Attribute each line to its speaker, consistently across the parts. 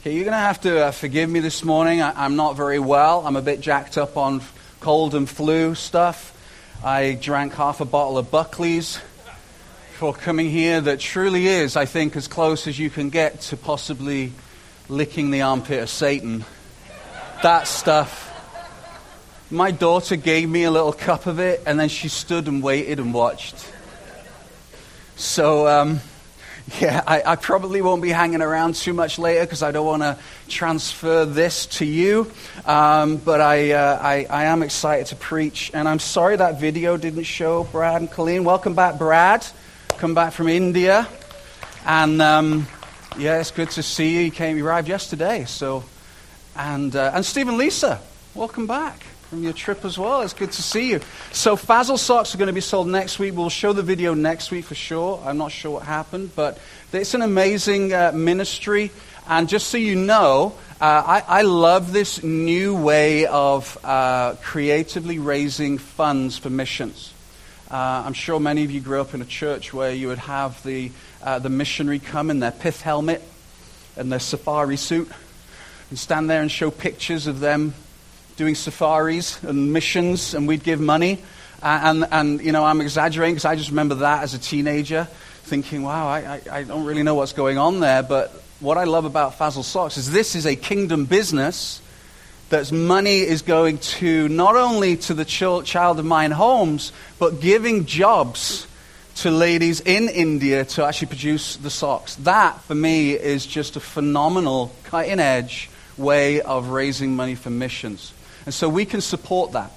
Speaker 1: Okay, you're going to have to uh, forgive me this morning. I, am not very well. I'm a bit jacked up on cold and flu stuff. I drank half a bottle of Buckley's before coming here that truly is, I think, as close as you can get to possibly licking the armpit of Satan. That stuff. My daughter gave me a little cup of it, and then she stood and waited and watched. So, um, yeah, I, I, probably won't be hanging around too much later because I don't want to transfer this to you. Um, but I, uh, I, I, am excited to preach. And I'm sorry that video didn't show Brad and Colleen. Welcome back, Brad. Come back from India. And um, yeah, it's good to see you. You came, you arrived yesterday. So, and, uh, and Stephen Lisa, welcome back from your trip as well. It's good to see you. So, Fazal socks are going to be sold next week. We'll show the video next week for sure. I'm not sure what happened, but it's an amazing uh, ministry. And just so you know, uh, I, I, love this new way of uh, creatively raising funds for missions. Uh, I'm sure many of you grew up in a church where you would have the, uh, the missionary come in their pith helmet and their safari suit and stand there and show pictures of them doing safaris and missions, and we'd give money. And, and, you know, I'm exaggerating because I just remember that as a teenager, thinking, wow, I, I, I, don't really know what's going on there. But what I love about Fazal Socks is this is a kingdom business that money is going to not only to the child of mine homes, but giving jobs to ladies in India to actually produce the socks. That, for me, is just a phenomenal, cutting edge way of raising money for missions. And so we can support that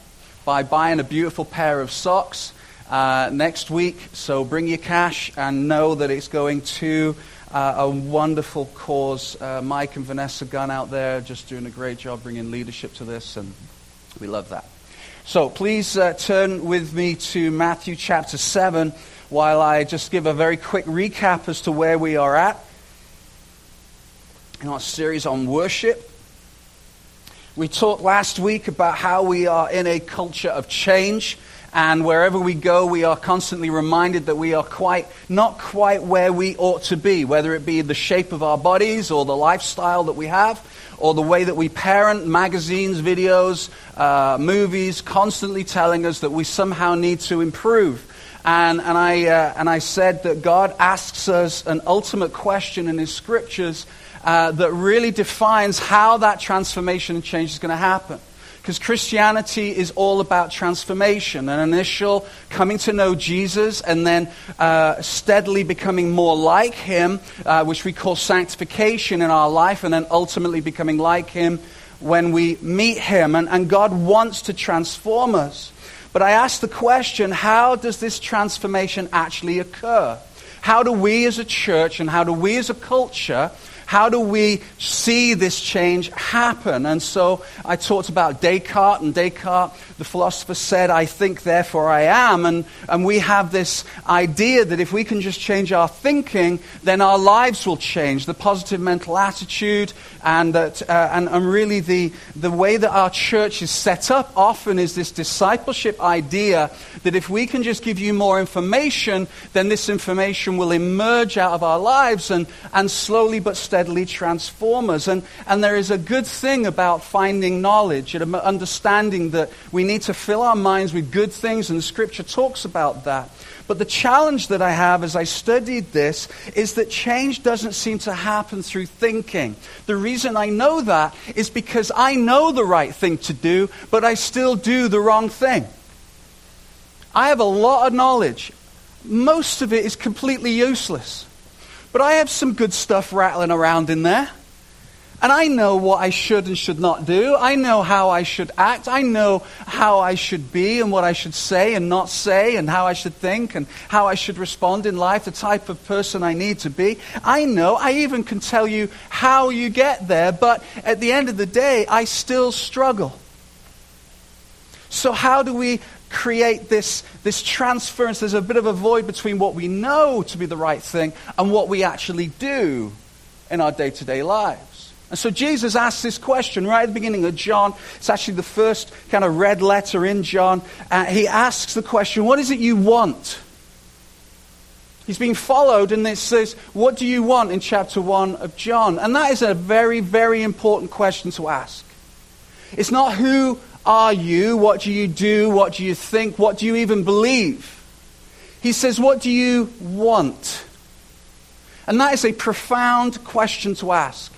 Speaker 1: by buying a beautiful pair of socks uh, next week. So bring your cash and know that it's going to uh, a wonderful cause. Uh, Mike and Vanessa Gunn out there just doing a great job bringing leadership to this, and we love that. So please uh, turn with me to Matthew chapter 7 while I just give a very quick recap as to where we are at in our series on worship. We talked last week about how we are in a culture of change, and wherever we go, we are constantly reminded that we are quite, not quite where we ought to be, whether it be the shape of our bodies or the lifestyle that we have or the way that we parent, magazines, videos, uh, movies, constantly telling us that we somehow need to improve. And, and, I, uh, and I said that God asks us an ultimate question in His scriptures uh, that really defines how that transformation and change is going to happen. Because Christianity is all about transformation, an initial coming to know Jesus and then uh, steadily becoming more like Him, uh, which we call sanctification in our life, and then ultimately becoming like Him when we meet Him. And, and God wants to transform us. But I ask the question how does this transformation actually occur? How do we as a church and how do we as a culture how do we see this change happen? And so I talked about Descartes, and Descartes, the philosopher, said, I think, therefore I am. And, and we have this idea that if we can just change our thinking, then our lives will change. The positive mental attitude, and, that, uh, and, and really the, the way that our church is set up often is this discipleship idea that if we can just give you more information, then this information will emerge out of our lives and, and slowly but steadily steadily transform us. And, and there is a good thing about finding knowledge and understanding that we need to fill our minds with good things, and scripture talks about that. But the challenge that I have as I studied this is that change doesn't seem to happen through thinking. The reason I know that is because I know the right thing to do, but I still do the wrong thing. I have a lot of knowledge. Most of it is completely useless. But I have some good stuff rattling around in there. And I know what I should and should not do. I know how I should act. I know how I should be and what I should say and not say and how I should think and how I should respond in life, the type of person I need to be. I know. I even can tell you how you get there, but at the end of the day, I still struggle. So, how do we create this, this transference. There's a bit of a void between what we know to be the right thing and what we actually do in our day to day lives. And so Jesus asks this question right at the beginning of John. It's actually the first kind of red letter in John. Uh, he asks the question, What is it you want? He's being followed, and it says, What do you want in chapter 1 of John? And that is a very, very important question to ask. It's not who are you, what do you do, what do you think, what do you even believe? He says, What do you want? And that is a profound question to ask.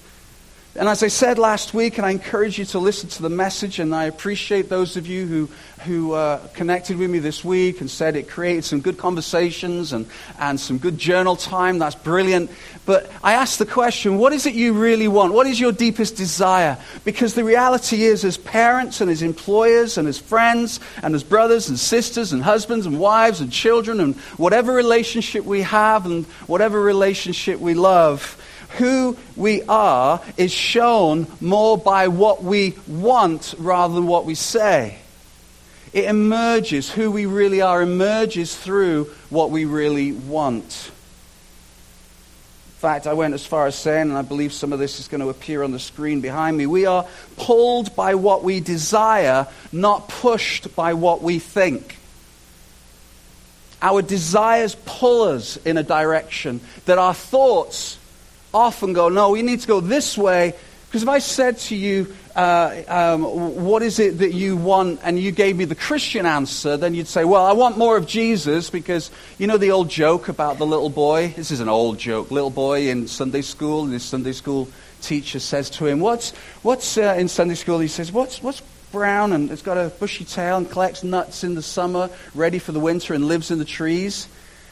Speaker 1: And as I said last week, and I encourage you to listen to the message, and I appreciate those of you who, who uh, connected with me this week and said it created some good conversations and, and some good journal time. That's brilliant. But I asked the question what is it you really want? What is your deepest desire? Because the reality is, as parents and as employers and as friends and as brothers and sisters and husbands and wives and children and whatever relationship we have and whatever relationship we love, who we are is shown more by what we want rather than what we say. It emerges, who we really are emerges through what we really want. In fact, I went as far as saying, and I believe some of this is going to appear on the screen behind me, we are pulled by what we desire, not pushed by what we think. Our desires pull us in a direction that our thoughts often go, no, we need to go this way. Because if I said to you, uh, um, what is it that you want, and you gave me the Christian answer, then you'd say, well, I want more of Jesus because you know the old joke about the little boy? This is an old joke. Little boy in Sunday school, and his Sunday school teacher says to him, what's, what's uh, in Sunday school? He says, what's, what's brown and it's got a bushy tail and collects nuts in the summer, ready for the winter, and lives in the trees?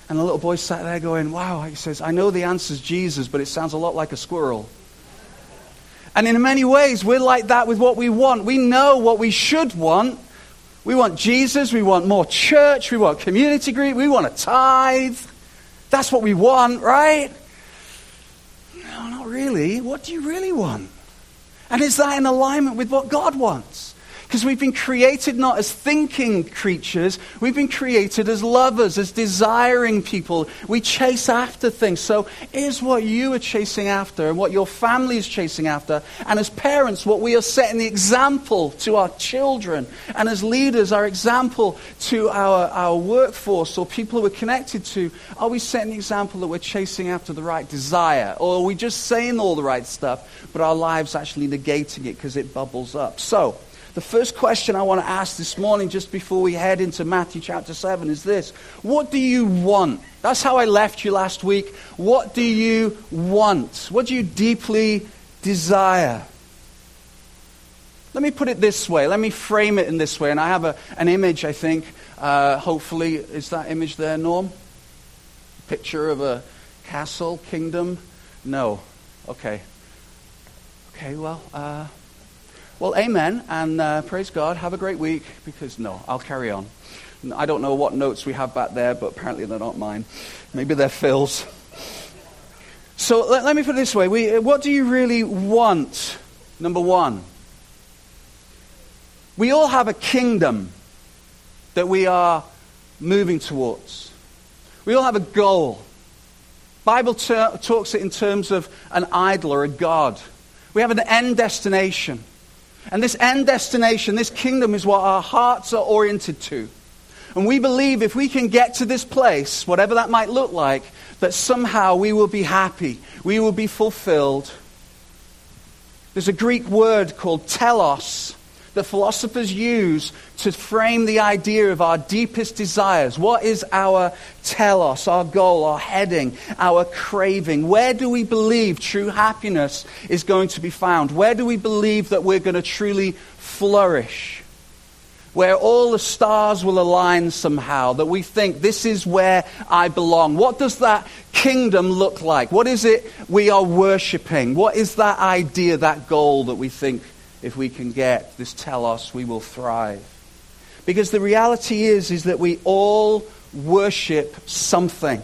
Speaker 1: And the little boy sat there going, Wow. He says, I know the answer is Jesus, but it sounds a lot like a squirrel. And in many ways, we're like that with what we want. We know what we should want. We want Jesus. We want more church. We want community group. We want a tithe. That's what we want, right? No, not really. What do you really want? And is that in alignment with what God wants? Because we've been created not as thinking creatures, we've been created as lovers, as desiring people. We chase after things. So, is what you are chasing after and what your family is chasing after, and as parents, what we are setting the example to our children, and as leaders, our example to our, our workforce or people who we're connected to, are we setting the example that we're chasing after the right desire? Or are we just saying all the right stuff, but our lives actually negating it because it bubbles up? So, the first question I want to ask this morning, just before we head into Matthew chapter 7, is this What do you want? That's how I left you last week. What do you want? What do you deeply desire? Let me put it this way. Let me frame it in this way. And I have a, an image, I think. Uh, hopefully, is that image there, Norm? Picture of a castle, kingdom? No. Okay. Okay, well, uh, well, amen, and uh, praise God. Have a great week, because no, I'll carry on. I don't know what notes we have back there, but apparently they're not mine. Maybe they're Phil's. So let, let me put it this way. We, what do you really want? Number one. We all have a kingdom that we are moving towards. We all have a goal. Bible ter- talks it in terms of an idol or a god. We have an end destination. And this end destination, this kingdom, is what our hearts are oriented to. And we believe if we can get to this place, whatever that might look like, that somehow we will be happy, we will be fulfilled. There's a Greek word called telos that philosophers use to frame the idea of our deepest desires. What is our telos, our goal, our heading, our craving? Where do we believe true happiness is going to be found? Where do we believe that we're going to truly flourish? Where all the stars will align somehow, that we think this is where I belong. What does that kingdom look like? What is it we are worshipping? What is that idea, that goal that we think if we can get this telos, we will thrive. Because the reality is, is that we all worship something.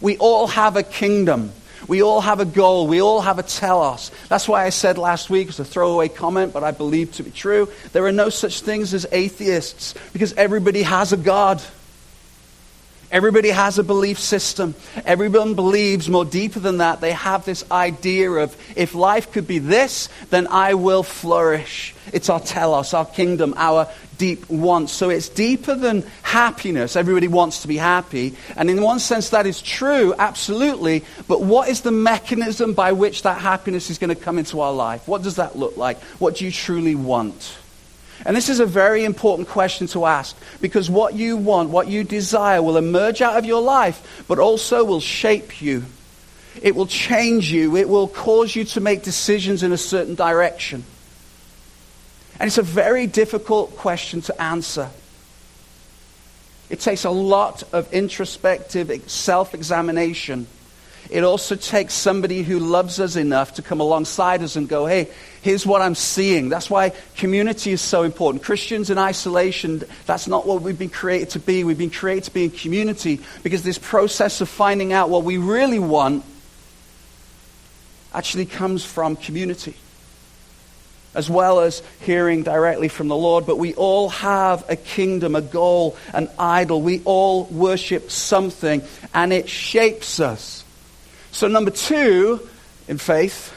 Speaker 1: We all have a kingdom. We all have a goal. We all have a telos. That's why I said last week, as a throwaway comment, but I believe to be true, there are no such things as atheists because everybody has a God. Everybody has a belief system. Everyone believes more deeper than that. They have this idea of if life could be this, then I will flourish. It's our telos, our kingdom, our deep wants. So it's deeper than happiness. Everybody wants to be happy. And in one sense, that is true, absolutely. But what is the mechanism by which that happiness is going to come into our life? What does that look like? What do you truly want? And this is a very important question to ask because what you want, what you desire, will emerge out of your life, but also will shape you. It will change you. It will cause you to make decisions in a certain direction. And it's a very difficult question to answer. It takes a lot of introspective self examination it also takes somebody who loves us enough to come alongside us and go, hey, here's what I'm seeing. That's why community is so important. Christians in isolation, that's not what we've been created to be. We've been created to be in community because this process of finding out what we really want actually comes from community as well as hearing directly from the Lord. But we all have a kingdom, a goal, an idol. We all worship something, and it shapes us. So, number two in faith,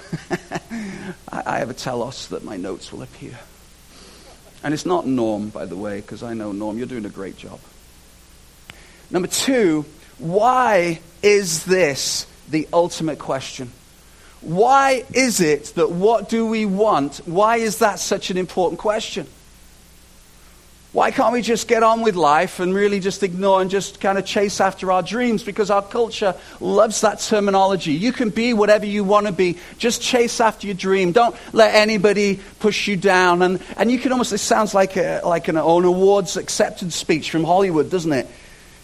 Speaker 1: I have a telos that my notes will appear. And it's not Norm, by the way, because I know Norm, you're doing a great job. Number two, why is this the ultimate question? Why is it that what do we want? Why is that such an important question? Why can't we just get on with life and really just ignore and just kind of chase after our dreams? Because our culture loves that terminology. You can be whatever you want to be. Just chase after your dream. Don't let anybody push you down. And, and you can almost, it sounds like, a, like an, an awards acceptance speech from Hollywood, doesn't it?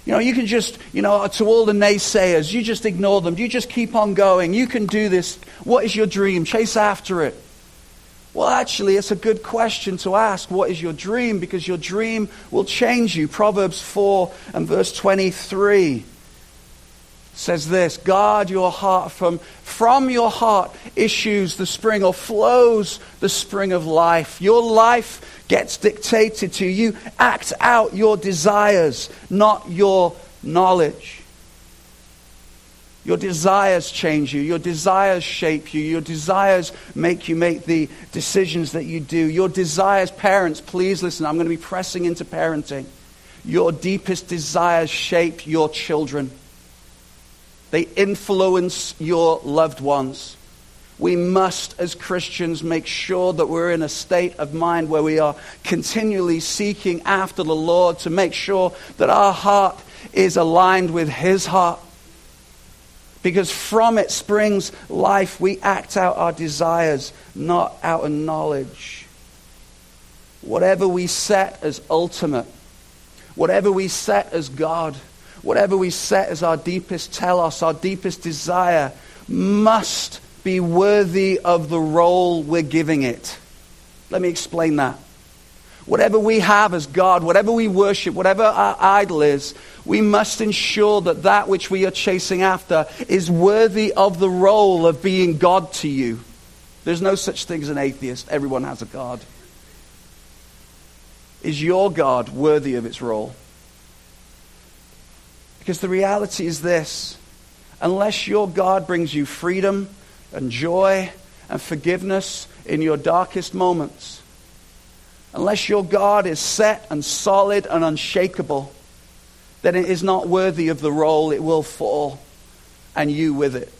Speaker 1: You know, you can just, you know, to all the naysayers, you just ignore them. You just keep on going. You can do this. What is your dream? Chase after it. Well, actually, it's a good question to ask. What is your dream? Because your dream will change you. Proverbs 4 and verse 23 says this Guard your heart from, from your heart issues the spring or flows the spring of life. Your life gets dictated to you. Act out your desires, not your knowledge. Your desires change you. Your desires shape you. Your desires make you make the decisions that you do. Your desires, parents, please listen. I'm going to be pressing into parenting. Your deepest desires shape your children, they influence your loved ones. We must, as Christians, make sure that we're in a state of mind where we are continually seeking after the Lord to make sure that our heart is aligned with His heart because from it springs life. We act out our desires, not out of knowledge. Whatever we set as ultimate, whatever we set as God, whatever we set as our deepest telos, our deepest desire, must be worthy of the role we're giving it. Let me explain that. Whatever we have as God, whatever we worship, whatever our idol is, we must ensure that that which we are chasing after is worthy of the role of being God to you. There's no such thing as an atheist. Everyone has a God. Is your God worthy of its role? Because the reality is this unless your God brings you freedom and joy and forgiveness in your darkest moments, unless your God is set and solid and unshakable, then it is not worthy of the role, it will fall, and you with it.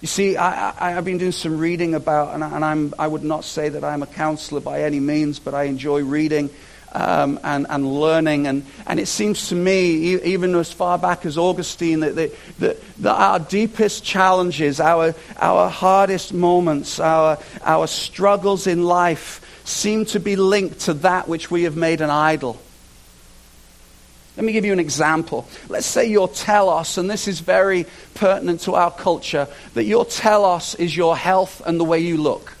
Speaker 1: You see, I, have been doing some reading about, and, I, I'm, I would not say that I'm a counselor by any means, but I enjoy reading um, and, and learning. And, and it seems to me, even as far back as Augustine, that, that, that, that our deepest challenges, our, our hardest moments, our, our struggles in life seem to be linked to that which we have made an idol. Let me give you an example. Let's say your telos, and this is very pertinent to our culture, that your telos is your health and the way you look.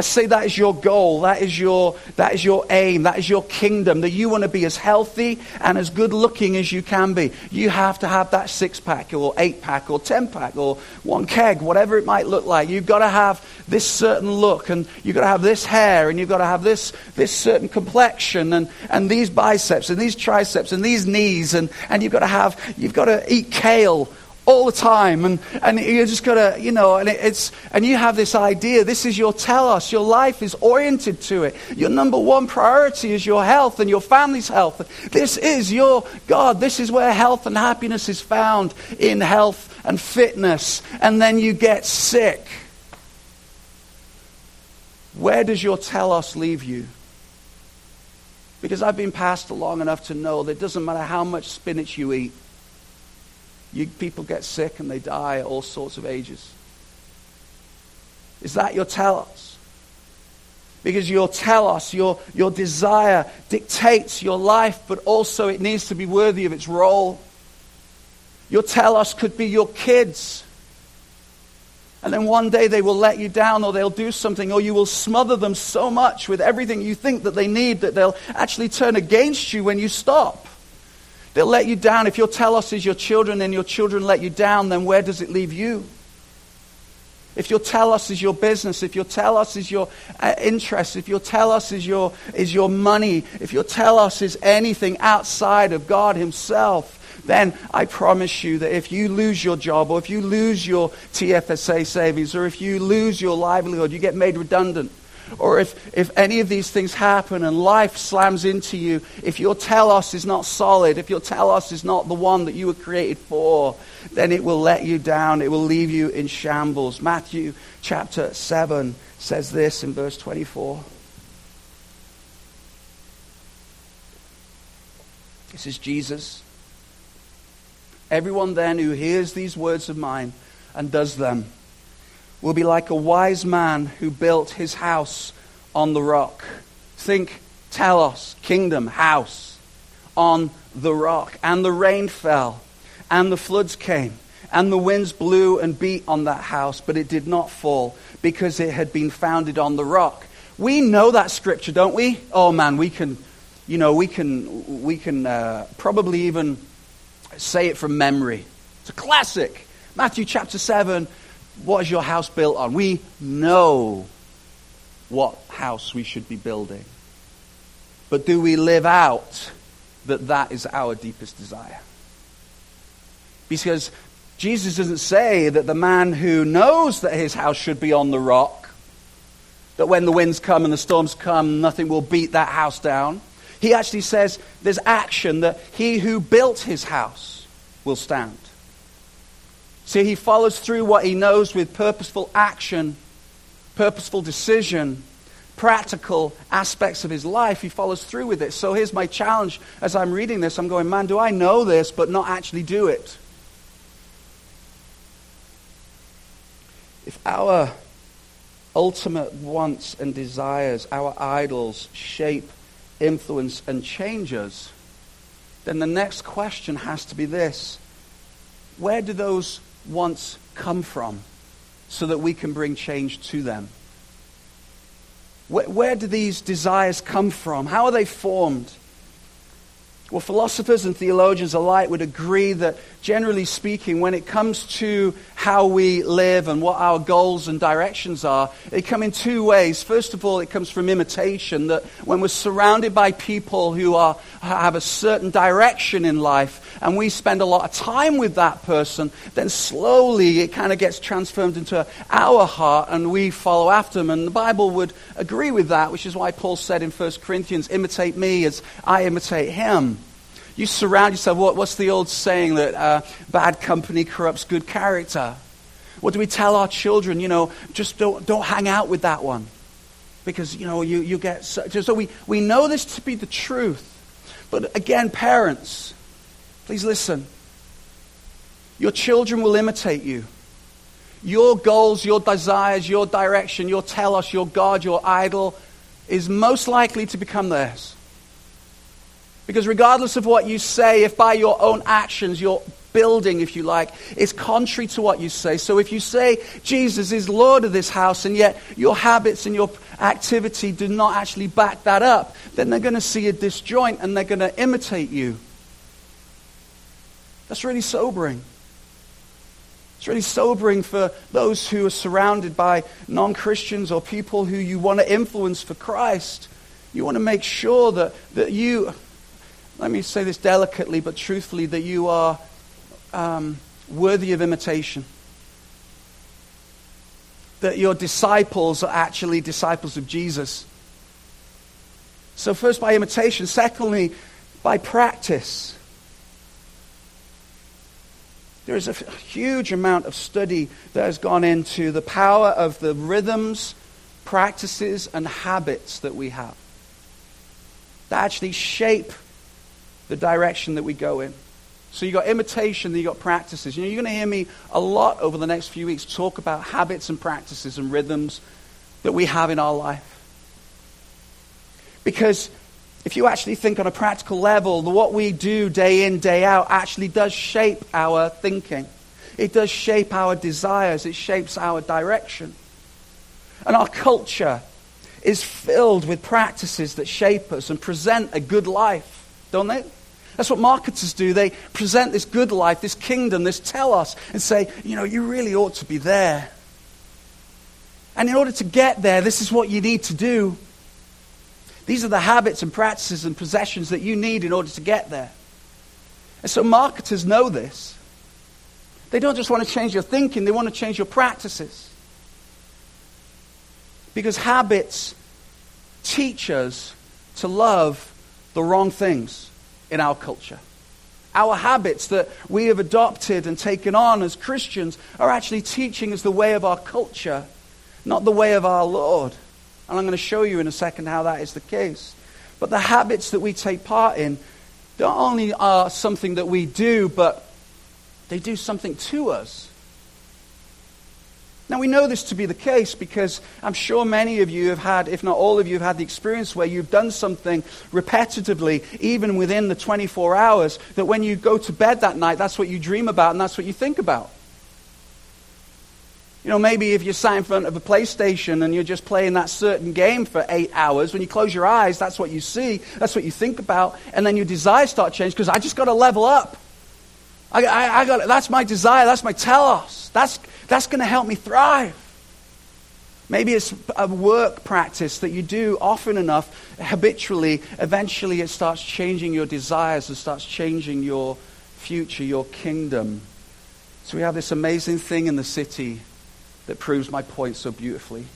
Speaker 1: Let's say that is your goal, that is your, that is your aim, that is your kingdom, that you want to be as healthy and as good looking as you can be. You have to have that six pack or eight pack or ten pack or one keg, whatever it might look like. You've got to have this certain look and you've got to have this hair and you've got to have this, this certain complexion and, and these biceps and these triceps and these knees and, and you've got to have, you've got to eat kale all the time. And, and you just got to, you know, and it, it's, and you have this idea. This is your telos. Your life is oriented to it. Your number one priority is your health and your family's health. This is your God. This is where health and happiness is found in health and fitness. And then you get sick. Where does your telos leave you? Because I've been pastor long enough to know that it doesn't matter how much spinach you eat, you, people get sick and they die at all sorts of ages. Is that your telos? Because your telos, your, your desire, dictates your life, but also it needs to be worthy of its role. Your telos could be your kids. And then one day they will let you down or they'll do something or you will smother them so much with everything you think that they need that they'll actually turn against you when you stop. They'll let you down. If your telos is your children and your children let you down, then where does it leave you? If your telos is your business, if your telos is your uh, interest, if your telos is your, is your money, if your telos is anything outside of God Himself, then I promise you that if you lose your job or if you lose your TFSA savings or if you lose your livelihood, you get made redundant or if, if any of these things happen and life slams into you, if your telos is not solid, if your telos is not the one that you were created for, then it will let you down. It will leave you in shambles. Matthew chapter 7 says this in verse 24. This is Jesus. Everyone then who hears these words of mine and does them will be like a wise man who built his house on the rock. Think telos, kingdom, house, on the rock. And the rain fell, and the floods came, and the winds blew and beat on that house, but it did not fall because it had been founded on the rock. We know that scripture, don't we? Oh man, we can, you know, we can, we can uh, probably even say it from memory. It's a classic. Matthew chapter 7, what is your house built on? We know what house we should be building. But do we live out that that is our deepest desire? Because Jesus doesn't say that the man who knows that his house should be on the rock, that when the winds come and the storms come, nothing will beat that house down. He actually says there's action that he who built his house will stand. See, he follows through what he knows with purposeful action, purposeful decision, practical aspects of his life. He follows through with it. So here's my challenge as I'm reading this. I'm going, man, do I know this but not actually do it? If our ultimate wants and desires, our idols, shape, influence, and change us, then the next question has to be this Where do those wants come from so that we can bring change to them? Where, where do these desires come from? How are they formed? Well, philosophers and theologians alike would agree that, generally speaking, when it comes to how we live and what our goals and directions are, they come in two ways. First of all, it comes from imitation, that when we're surrounded by people who are, have a certain direction in life, and we spend a lot of time with that person, then slowly it kind of gets transformed into our heart, and we follow after them. And the Bible would agree with that, which is why Paul said in 1 Corinthians, imitate me as I imitate him. You surround yourself. What, what's the old saying that uh, bad company corrupts good character? What do we tell our children? You know, just don't, don't hang out with that one. Because, you know, you, you get. So, so we, we know this to be the truth. But again, parents, please listen. Your children will imitate you. Your goals, your desires, your direction, your telos, your God, your idol is most likely to become theirs. Because regardless of what you say, if by your own actions you're building, if you like, is contrary to what you say. So if you say Jesus is Lord of this house, and yet your habits and your activity do not actually back that up, then they're going to see a disjoint and they're going to imitate you. That's really sobering. It's really sobering for those who are surrounded by non Christians or people who you want to influence for Christ. You want to make sure that, that you, let me say this delicately but truthfully, that you are um, worthy of imitation. That your disciples are actually disciples of Jesus. So, first by imitation, secondly, by practice. There is a huge amount of study that has gone into the power of the rhythms, practices, and habits that we have that actually shape the direction that we go in. So you've got imitation, then you've got practices. You know, you're going to hear me a lot over the next few weeks talk about habits and practices and rhythms that we have in our life. Because if you actually think on a practical level, what we do day in, day out actually does shape our thinking. It does shape our desires. It shapes our direction. And our culture is filled with practices that shape us and present a good life, don't they? That's what marketers do. They present this good life, this kingdom, this telos, and say, you know, you really ought to be there. And in order to get there, this is what you need to do. These are the habits and practices and possessions that you need in order to get there. And so marketers know this. They don't just want to change your thinking, they want to change your practices. Because habits teach us to love the wrong things in our culture. Our habits that we have adopted and taken on as Christians are actually teaching us the way of our culture, not the way of our Lord. And I'm going to show you in a second how that is the case. But the habits that we take part in not only are something that we do, but they do something to us. Now, we know this to be the case because I'm sure many of you have had, if not all of you, have had the experience where you've done something repetitively, even within the 24 hours, that when you go to bed that night, that's what you dream about and that's what you think about. You know, maybe if you're sat in front of a PlayStation and you're just playing that certain game for eight hours, when you close your eyes, that's what you see, that's what you think about, and then your desires start changing because I just got to level up. I, I, I got that's my desire, that's my telos. That's that's going to help me thrive. Maybe it's a work practice that you do often enough, habitually. Eventually, it starts changing your desires and starts changing your future, your kingdom. So, we have this amazing thing in the city that proves my point so beautifully.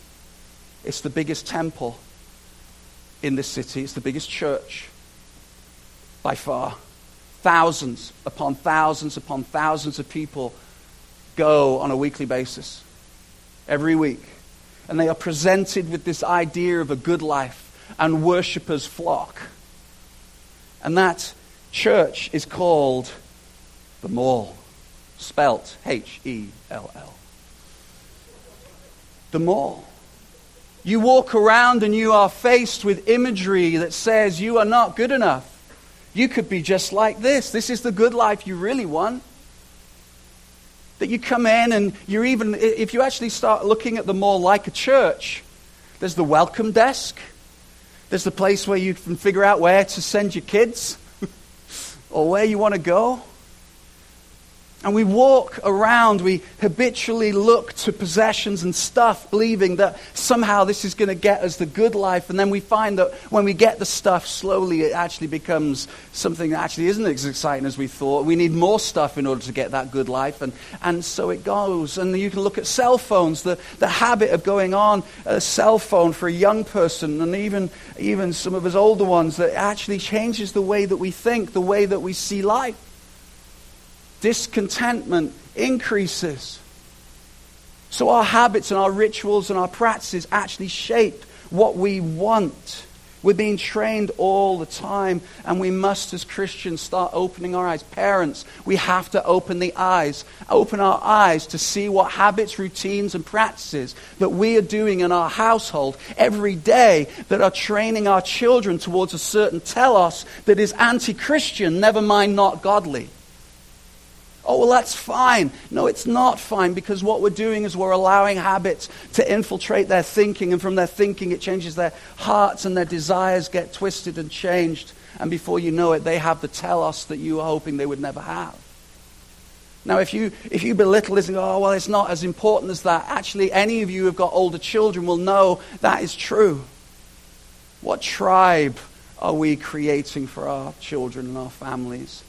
Speaker 1: It's the biggest temple in the city, it's the biggest church by far. Thousands upon thousands upon thousands of people go on a weekly basis, every week. And they are presented with this idea of a good life and worshippers flock. And that church is called the Mall, spelt H E L L. The Mall. You walk around and you are faced with imagery that says you are not good enough. You could be just like this. This is the good life you really want. That you come in and you're even, if you actually start looking at the mall like a church, there's the welcome desk. There's the place where you can figure out where to send your kids or where you want to go. And we walk around, we habitually look to possessions and stuff, believing that somehow this is going to get us the good life. And then we find that when we get the stuff, slowly it actually becomes something that actually isn't as exciting as we thought. We need more stuff in order to get that good life. And, and so it goes. And you can look at cell phones, the, the habit of going on a cell phone for a young person, and even, even some of us older ones, that actually changes the way that we think, the way that we see life discontentment increases. So our habits and our rituals and our practices actually shape what we want. We're being trained all the time, and we must, as Christians, start opening our eyes. Parents, we have to open the eyes, open our eyes to see what habits, routines, and practices that we are doing in our household every day that are training our children towards a certain telos that is anti Christian, never mind not godly. Oh, well, that's fine. No, it's not fine because what we're doing is we're allowing habits to infiltrate their thinking, and from their thinking, it changes their hearts and their desires get twisted and changed. And before you know it, they have the telos that you were hoping they would never have. Now, if you, if you belittle this and go, oh, well, it's not as important as that, actually, any of you who have got older children will know that is true. What tribe are we creating for our children and our families?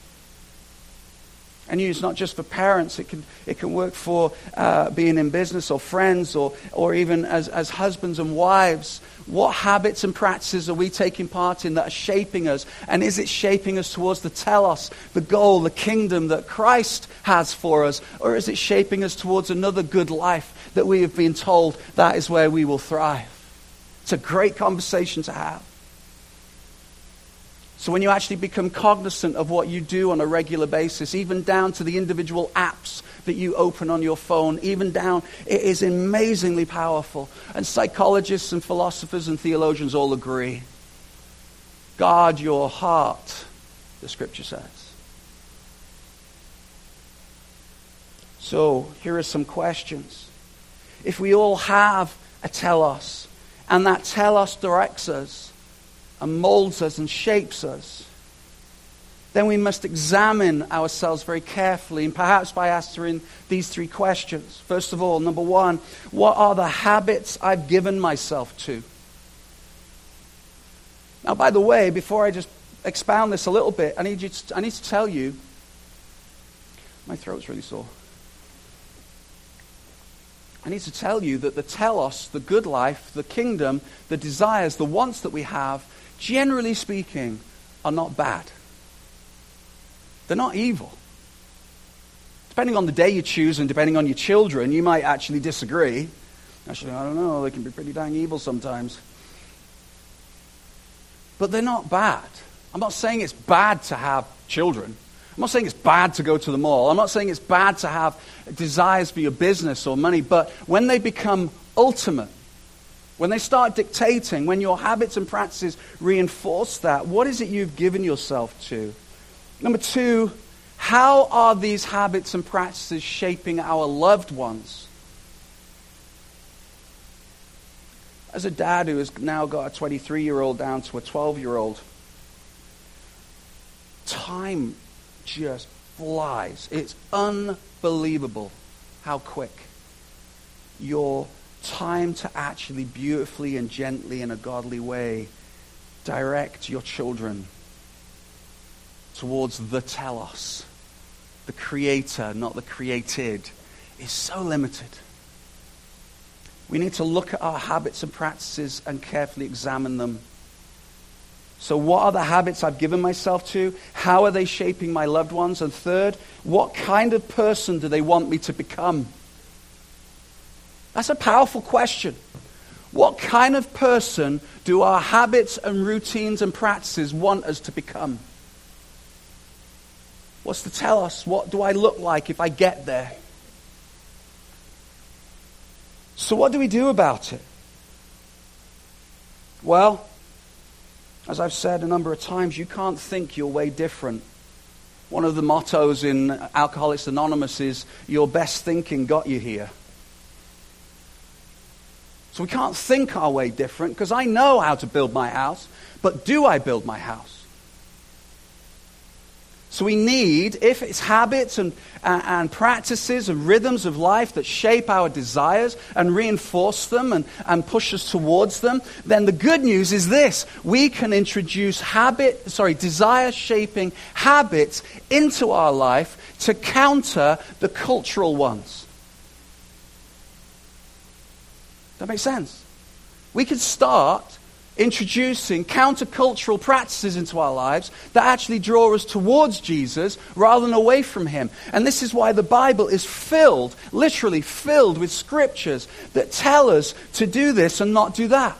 Speaker 1: And it's not just for parents, it can, it can work for uh, being in business or friends or, or even as, as husbands and wives. What habits and practices are we taking part in that are shaping us? And is it shaping us towards the telos, the goal, the kingdom that Christ has for us? Or is it shaping us towards another good life that we have been told that is where we will thrive? It's a great conversation to have. So when you actually become cognizant of what you do on a regular basis, even down to the individual apps that you open on your phone, even down, it is amazingly powerful. And psychologists and philosophers and theologians all agree. Guard your heart, the scripture says. So here are some questions. If we all have a telos, and that telos directs us, and molds us and shapes us, then we must examine ourselves very carefully, and perhaps by answering these three questions. First of all, number one, what are the habits I've given myself to? Now, by the way, before I just expound this a little bit, I need, you to, I need to tell you my throat's really sore. I need to tell you that the telos, the good life, the kingdom, the desires, the wants that we have, generally speaking, are not bad. They're not evil. Depending on the day you choose and depending on your children, you might actually disagree. Actually, I don't know, they can be pretty dang evil sometimes. But they're not bad. I'm not saying it's bad to have children. I'm not saying it's bad to go to the mall. I'm not saying it's bad to have desires for your business or money. But when they become ultimate, when they start dictating, when your habits and practices reinforce that, what is it you've given yourself to? Number two, how are these habits and practices shaping our loved ones? As a dad who has now got a 23 year old down to a 12 year old, time just flies. It's unbelievable how quick your time to actually beautifully and gently in a godly way direct your children towards the telos, the creator, not the created, is so limited. We need to look at our habits and practices and carefully examine them. So, what are the habits I've given myself to? How are they shaping my loved ones? And third, what kind of person do they want me to become? That's a powerful question. What kind of person do our habits and routines and practices want us to become? What's to tell us? What do I look like if I get there? So, what do we do about it? Well, as I've said a number of times, you can't think your way different. One of the mottos in Alcoholics Anonymous is, Your best thinking got you here. So we can't think our way different because I know how to build my house, but do I build my house? So we need, if it's habits and, and, and, practices and rhythms of life that shape our desires and reinforce them and, and push us towards them, then the good news is this. We can introduce habit, sorry, desire shaping habits into our life to counter the cultural ones. That makes sense? We could start introducing countercultural practices into our lives that actually draw us towards Jesus rather than away from him. And this is why the Bible is filled, literally filled with scriptures that tell us to do this and not do that.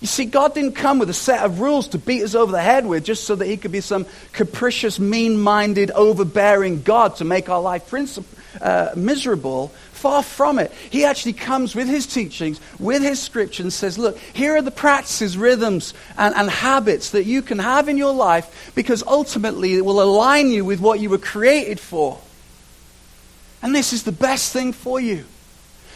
Speaker 1: You see, God didn't come with a set of rules to beat us over the head with just so that he could be some capricious, mean minded, overbearing God to make our life uh, miserable. Far from it. He actually comes with his teachings, with his scripture, and says, Look, here are the practices, rhythms, and, and habits that you can have in your life because ultimately it will align you with what you were created for. And this is the best thing for you.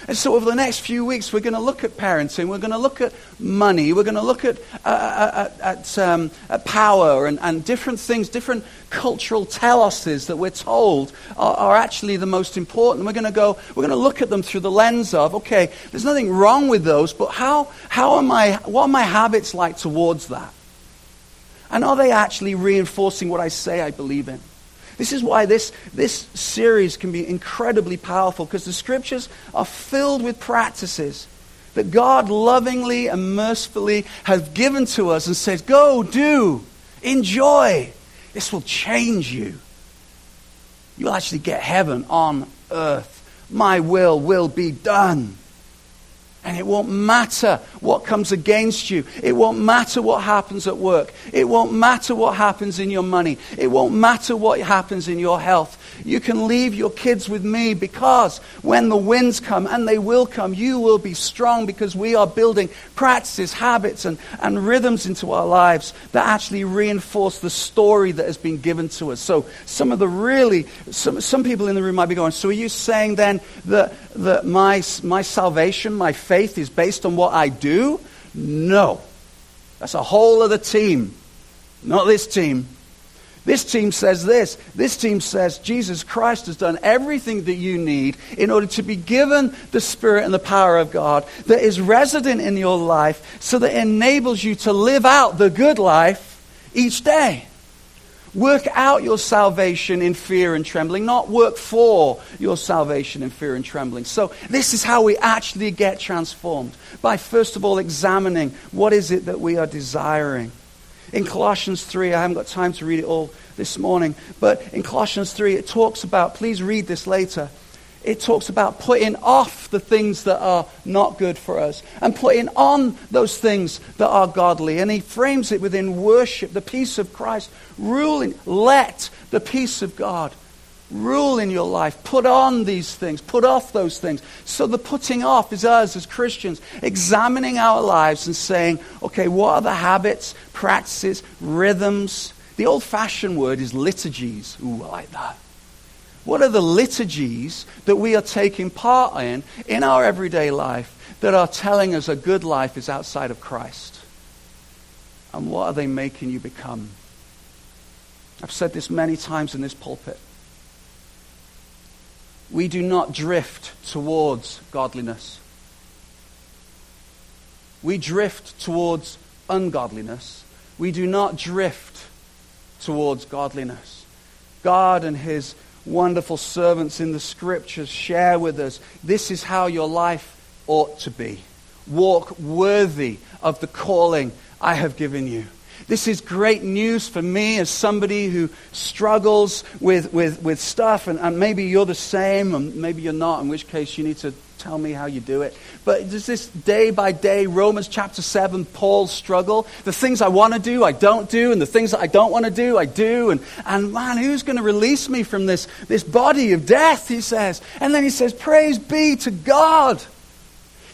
Speaker 1: And so, over the next few weeks, we're going to look at parenting. We're going to look at money. We're going to look at, uh, uh, uh, at, um, at power and, and, different things, different cultural teloses that we're told are, are actually the most important. We're going to go, we're going to look at them through the lens of, okay, there's nothing wrong with those, but how, how am I, what are my habits like towards that? And are they actually reinforcing what I say I believe in? This is why this, this series can be incredibly powerful because the scriptures are filled with practices that God lovingly and mercifully has given to us and says, Go, do, enjoy. This will change you. You'll actually get heaven on earth. My will will be done. And it won't matter what comes against you. It won't matter what happens at work. It won't matter what happens in your money. It won't matter what happens in your health. You can leave your kids with me because when the winds come, and they will come, you will be strong because we are building practices, habits, and, and rhythms into our lives that actually reinforce the story that has been given to us. So, some of the really, some, some people in the room might be going, So, are you saying then that, that my, my salvation, my faith is based on what I do? No. That's a whole other team. Not this team. This team says this. This team says Jesus Christ has done everything that you need in order to be given the Spirit and the power of God that is resident in your life so that enables you to live out the good life each day. Work out your salvation in fear and trembling, not work for your salvation in fear and trembling. So, this is how we actually get transformed by first of all examining what is it that we are desiring. In Colossians 3, I haven't got time to read it all this morning, but in Colossians 3, it talks about, please read this later. It talks about putting off the things that are not good for us and putting on those things that are godly. And he frames it within worship, the peace of Christ, ruling. Let the peace of God rule in your life. Put on these things, put off those things. So the putting off is us as Christians examining our lives and saying, okay, what are the habits, practices, rhythms? The old fashioned word is liturgies. Ooh, I like that. What are the liturgies that we are taking part in in our everyday life that are telling us a good life is outside of Christ? And what are they making you become? I've said this many times in this pulpit we do not drift towards godliness. We drift towards ungodliness. We do not drift towards godliness. God and His wonderful servants in the scriptures share with us this is how your life ought to be. Walk worthy of the calling I have given you. This is great news for me as somebody who struggles with, with, with stuff, and, and maybe you're the same, and maybe you're not, in which case you need to tell me how you do it. But there's this day by day, Romans chapter 7, Paul's struggle. The things I want to do, I don't do, and the things that I don't want to do, I do. And, and man, who's going to release me from this, this body of death, he says. And then he says, Praise be to God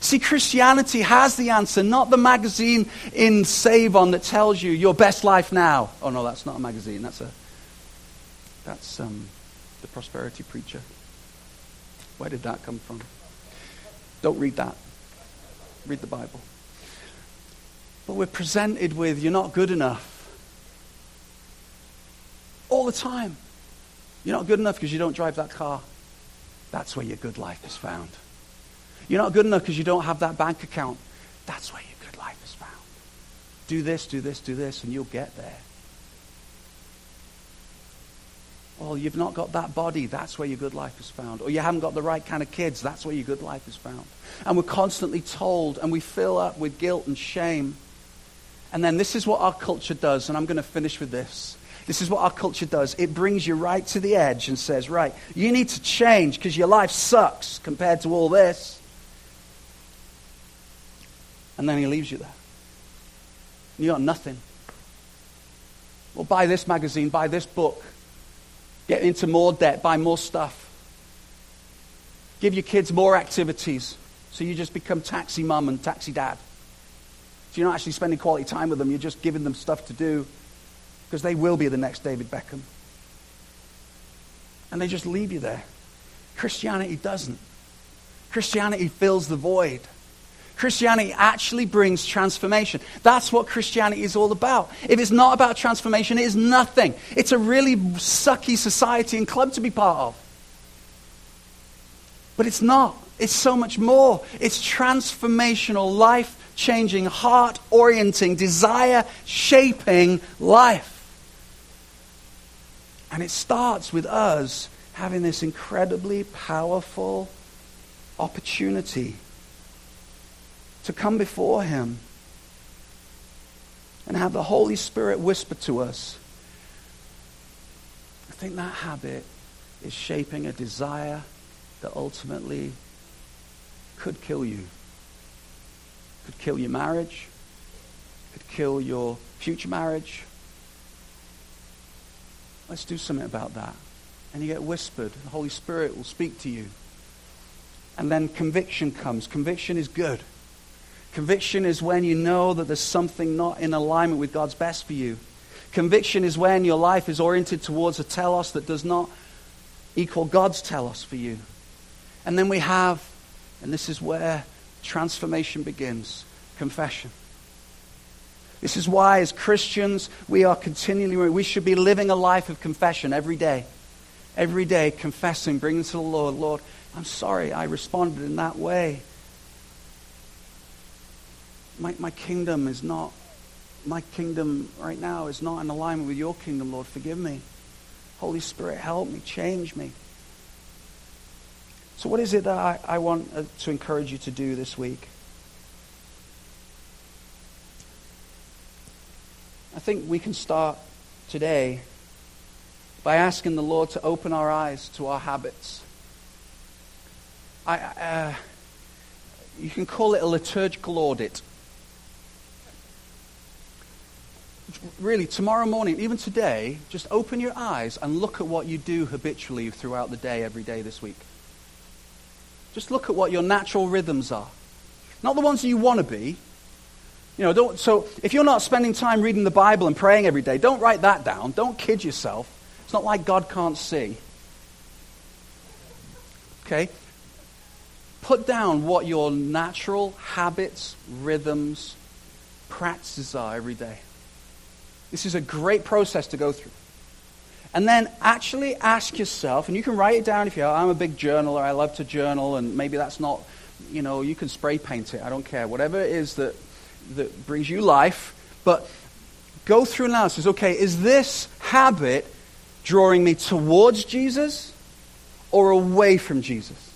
Speaker 1: See, Christianity has the answer, not the magazine in Save On that tells you your best life now. Oh, no, that's not a magazine. That's, a, that's um, the prosperity preacher. Where did that come from? Don't read that. Read the Bible. But we're presented with, you're not good enough. All the time. You're not good enough because you don't drive that car. That's where your good life is found. You're not good enough because you don't have that bank account. That's where your good life is found. Do this, do this, do this, and you'll get there. Well, you've not got that body, that's where your good life is found. Or you haven't got the right kind of kids, that's where your good life is found. And we're constantly told, and we fill up with guilt and shame. And then this is what our culture does, and I'm going to finish with this. This is what our culture does. It brings you right to the edge and says, right, you need to change because your life sucks compared to all this and then he leaves you there. You got nothing. Well, buy this magazine, buy this book, get into more debt, buy more stuff. give your kids more activities. So you just become taxi mum and taxi dad. So you're not actually spending quality time with them, you're just giving them stuff to do because they will be the next David Beckham. And they just leave you there. Christianity doesn't. Christianity fills the void. Christianity actually brings transformation. That's what Christianity is all about. If it's not about transformation, it is nothing. It's a really sucky society and club to be part of. But it's not. It's so much more. It's transformational, life changing, heart orienting, desire shaping life. And it starts with us having this incredibly powerful opportunity to come before Him and have the Holy Spirit whisper to us. I think that habit is shaping a desire that ultimately could kill you. Could kill your marriage, could kill your future marriage. Let's do something about that. And you get whispered. The Holy Spirit will speak to you. And then conviction comes. Conviction is good. Conviction is when you know that there's something not in alignment with God's best for you. Conviction is when your life is oriented towards a telos that does not equal God's telos for you. And then we have, and this is where transformation begins confession. This is why, as Christians, we are continually, we should be living a life of confession every day. Every day, confessing, bringing to the Lord, Lord, I'm sorry I responded in that way my, my kingdom is not, my kingdom right now is not in alignment with your kingdom, Lord. Forgive me. Holy Spirit, help me, change me. So, what is it that I, I want uh, to encourage you to do this week? I think we can start today by asking the Lord to open our eyes to our habits. I, uh, you can call it a liturgical audit. Really, tomorrow morning, even today, just open your eyes and look at what you do habitually throughout the day, every day this week. Just look at what your natural rhythms are. Not the ones you want to be. You know, don't, so if you're not spending time reading the Bible and praying every day, don't write that down. Don't kid yourself. It's not like God can't see. Okay? Put down what your natural habits, rhythms, practices are every day. This is a great process to go through. And then actually ask yourself, and you can write it down if you are. I'm a big journaler. I love to journal, and maybe that's not, you know, you can spray paint it. I don't care. Whatever it is that, that brings you life. But go through analysis. Okay, is this habit drawing me towards Jesus or away from Jesus?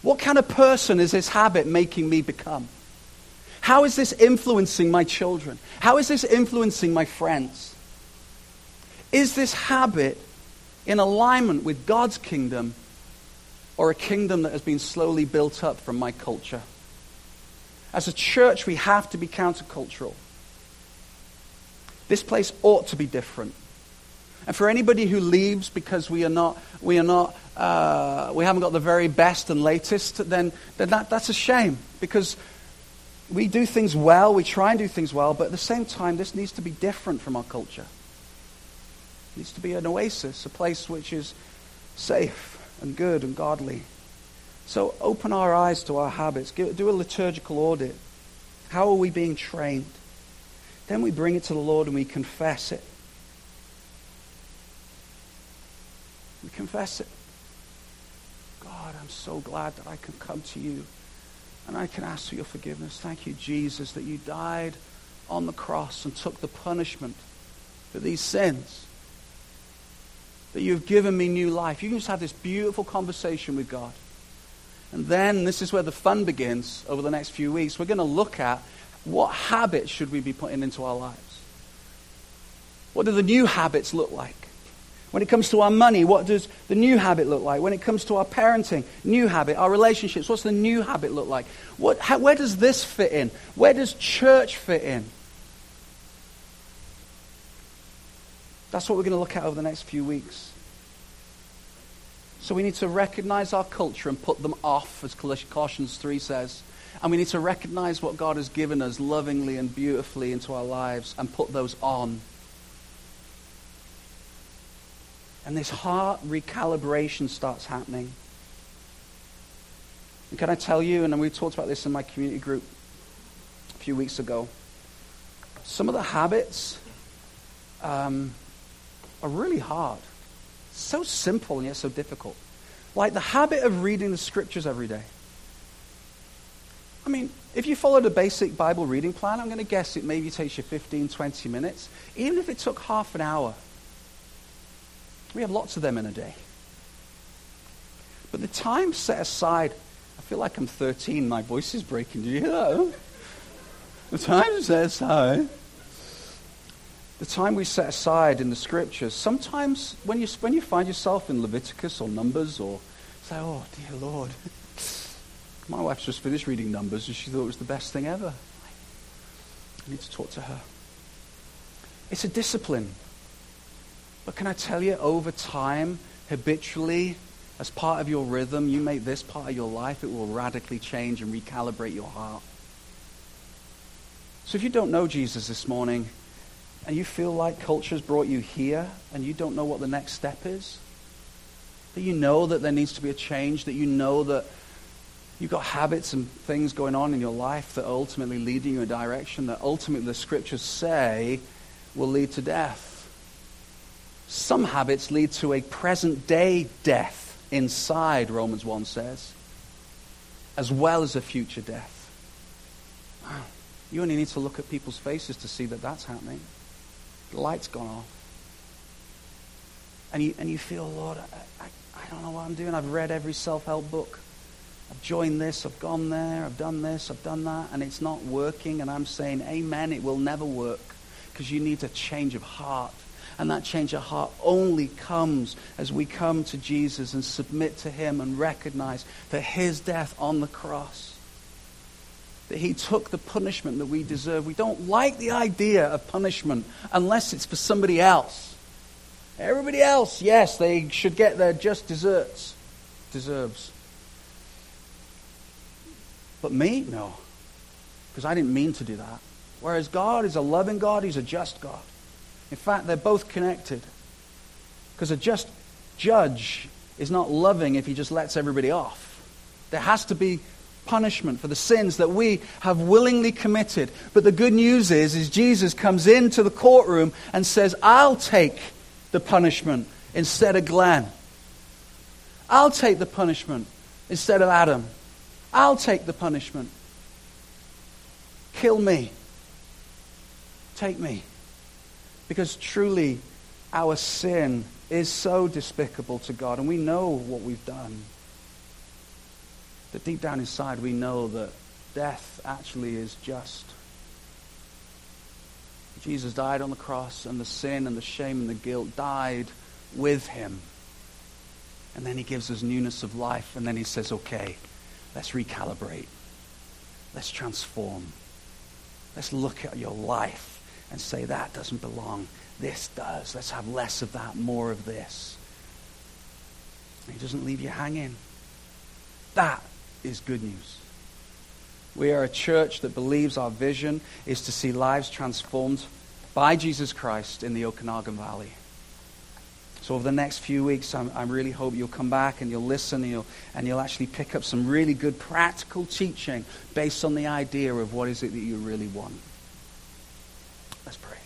Speaker 1: What kind of person is this habit making me become? How is this influencing my children? How is this influencing my friends? Is this habit in alignment with God's kingdom or a kingdom that has been slowly built up from my culture? As a church, we have to be countercultural. This place ought to be different. And for anybody who leaves because we are not, we are not, uh, we haven't got the very best and latest, then, then that, that's a shame because we do things well, we try and do things well, but at the same time, this needs to be different from our culture. It needs to be an oasis, a place which is safe and good and godly. So open our eyes to our habits. Do a liturgical audit. How are we being trained? Then we bring it to the Lord and we confess it. We confess it. God, I'm so glad that I can come to you. And I can ask for your forgiveness. Thank you, Jesus, that you died on the cross and took the punishment for these sins. That you've given me new life. You can just have this beautiful conversation with God. And then this is where the fun begins over the next few weeks. We're going to look at what habits should we be putting into our lives? What do the new habits look like? When it comes to our money, what does the new habit look like? When it comes to our parenting, new habit, our relationships, what's the new habit look like? What, how, where does this fit in? Where does church fit in? That's what we're going to look at over the next few weeks. So we need to recognize our culture and put them off, as Colossians 3 says. And we need to recognize what God has given us lovingly and beautifully into our lives and put those on. And this heart recalibration starts happening. And can I tell you, and we talked about this in my community group a few weeks ago, some of the habits um, are really hard. So simple and yet so difficult. Like the habit of reading the scriptures every day. I mean, if you followed a basic Bible reading plan, I'm going to guess it maybe takes you 15, 20 minutes. Even if it took half an hour, we have lots of them in a day. But the time set aside, I feel like I'm 13, my voice is breaking. Do you hear that? The time set aside, the time we set aside in the scriptures, sometimes when you, when you find yourself in Leviticus or Numbers or say, oh, dear Lord. My wife's just finished reading Numbers and she thought it was the best thing ever. I need to talk to her. It's a discipline. But can I tell you, over time, habitually, as part of your rhythm, you make this part of your life, it will radically change and recalibrate your heart. So if you don't know Jesus this morning, and you feel like culture's brought you here, and you don't know what the next step is, that you know that there needs to be a change, that you know that You've got habits and things going on in your life that are ultimately leading you in a direction that ultimately the scriptures say will lead to death. Some habits lead to a present day death inside, Romans 1 says, as well as a future death. Wow. You only need to look at people's faces to see that that's happening. The light's gone off. And you, and you feel, Lord, I, I, I don't know what I'm doing. I've read every self help book. I've joined this, I've gone there, I've done this, I've done that, and it's not working. And I'm saying, Amen, it will never work because you need a change of heart. And that change of heart only comes as we come to Jesus and submit to Him and recognize that His death on the cross, that He took the punishment that we deserve. We don't like the idea of punishment unless it's for somebody else. Everybody else, yes, they should get their just deserts, deserves. But me? No. Because I didn't mean to do that. Whereas God is a loving God, He's a just God. In fact, they're both connected. Because a just judge is not loving if he just lets everybody off. There has to be punishment for the sins that we have willingly committed. But the good news is, is Jesus comes into the courtroom and says, I'll take the punishment instead of Glenn. I'll take the punishment instead of Adam. I'll take the punishment. Kill me. Take me. Because truly, our sin is so despicable to God, and we know what we've done. That deep down inside, we know that death actually is just. Jesus died on the cross, and the sin and the shame and the guilt died with him. And then he gives us newness of life, and then he says, okay, Let's recalibrate. Let's transform. Let's look at your life and say, that doesn't belong. This does. Let's have less of that, more of this. he doesn't leave you hanging. That is good news. We are a church that believes our vision is to see lives transformed by Jesus Christ in the Okanagan Valley. So over the next few weeks, I'm, I really hope you'll come back and you'll listen and you'll, and you'll actually pick up some really good practical teaching based on the idea of what is it that you really want. Let's pray.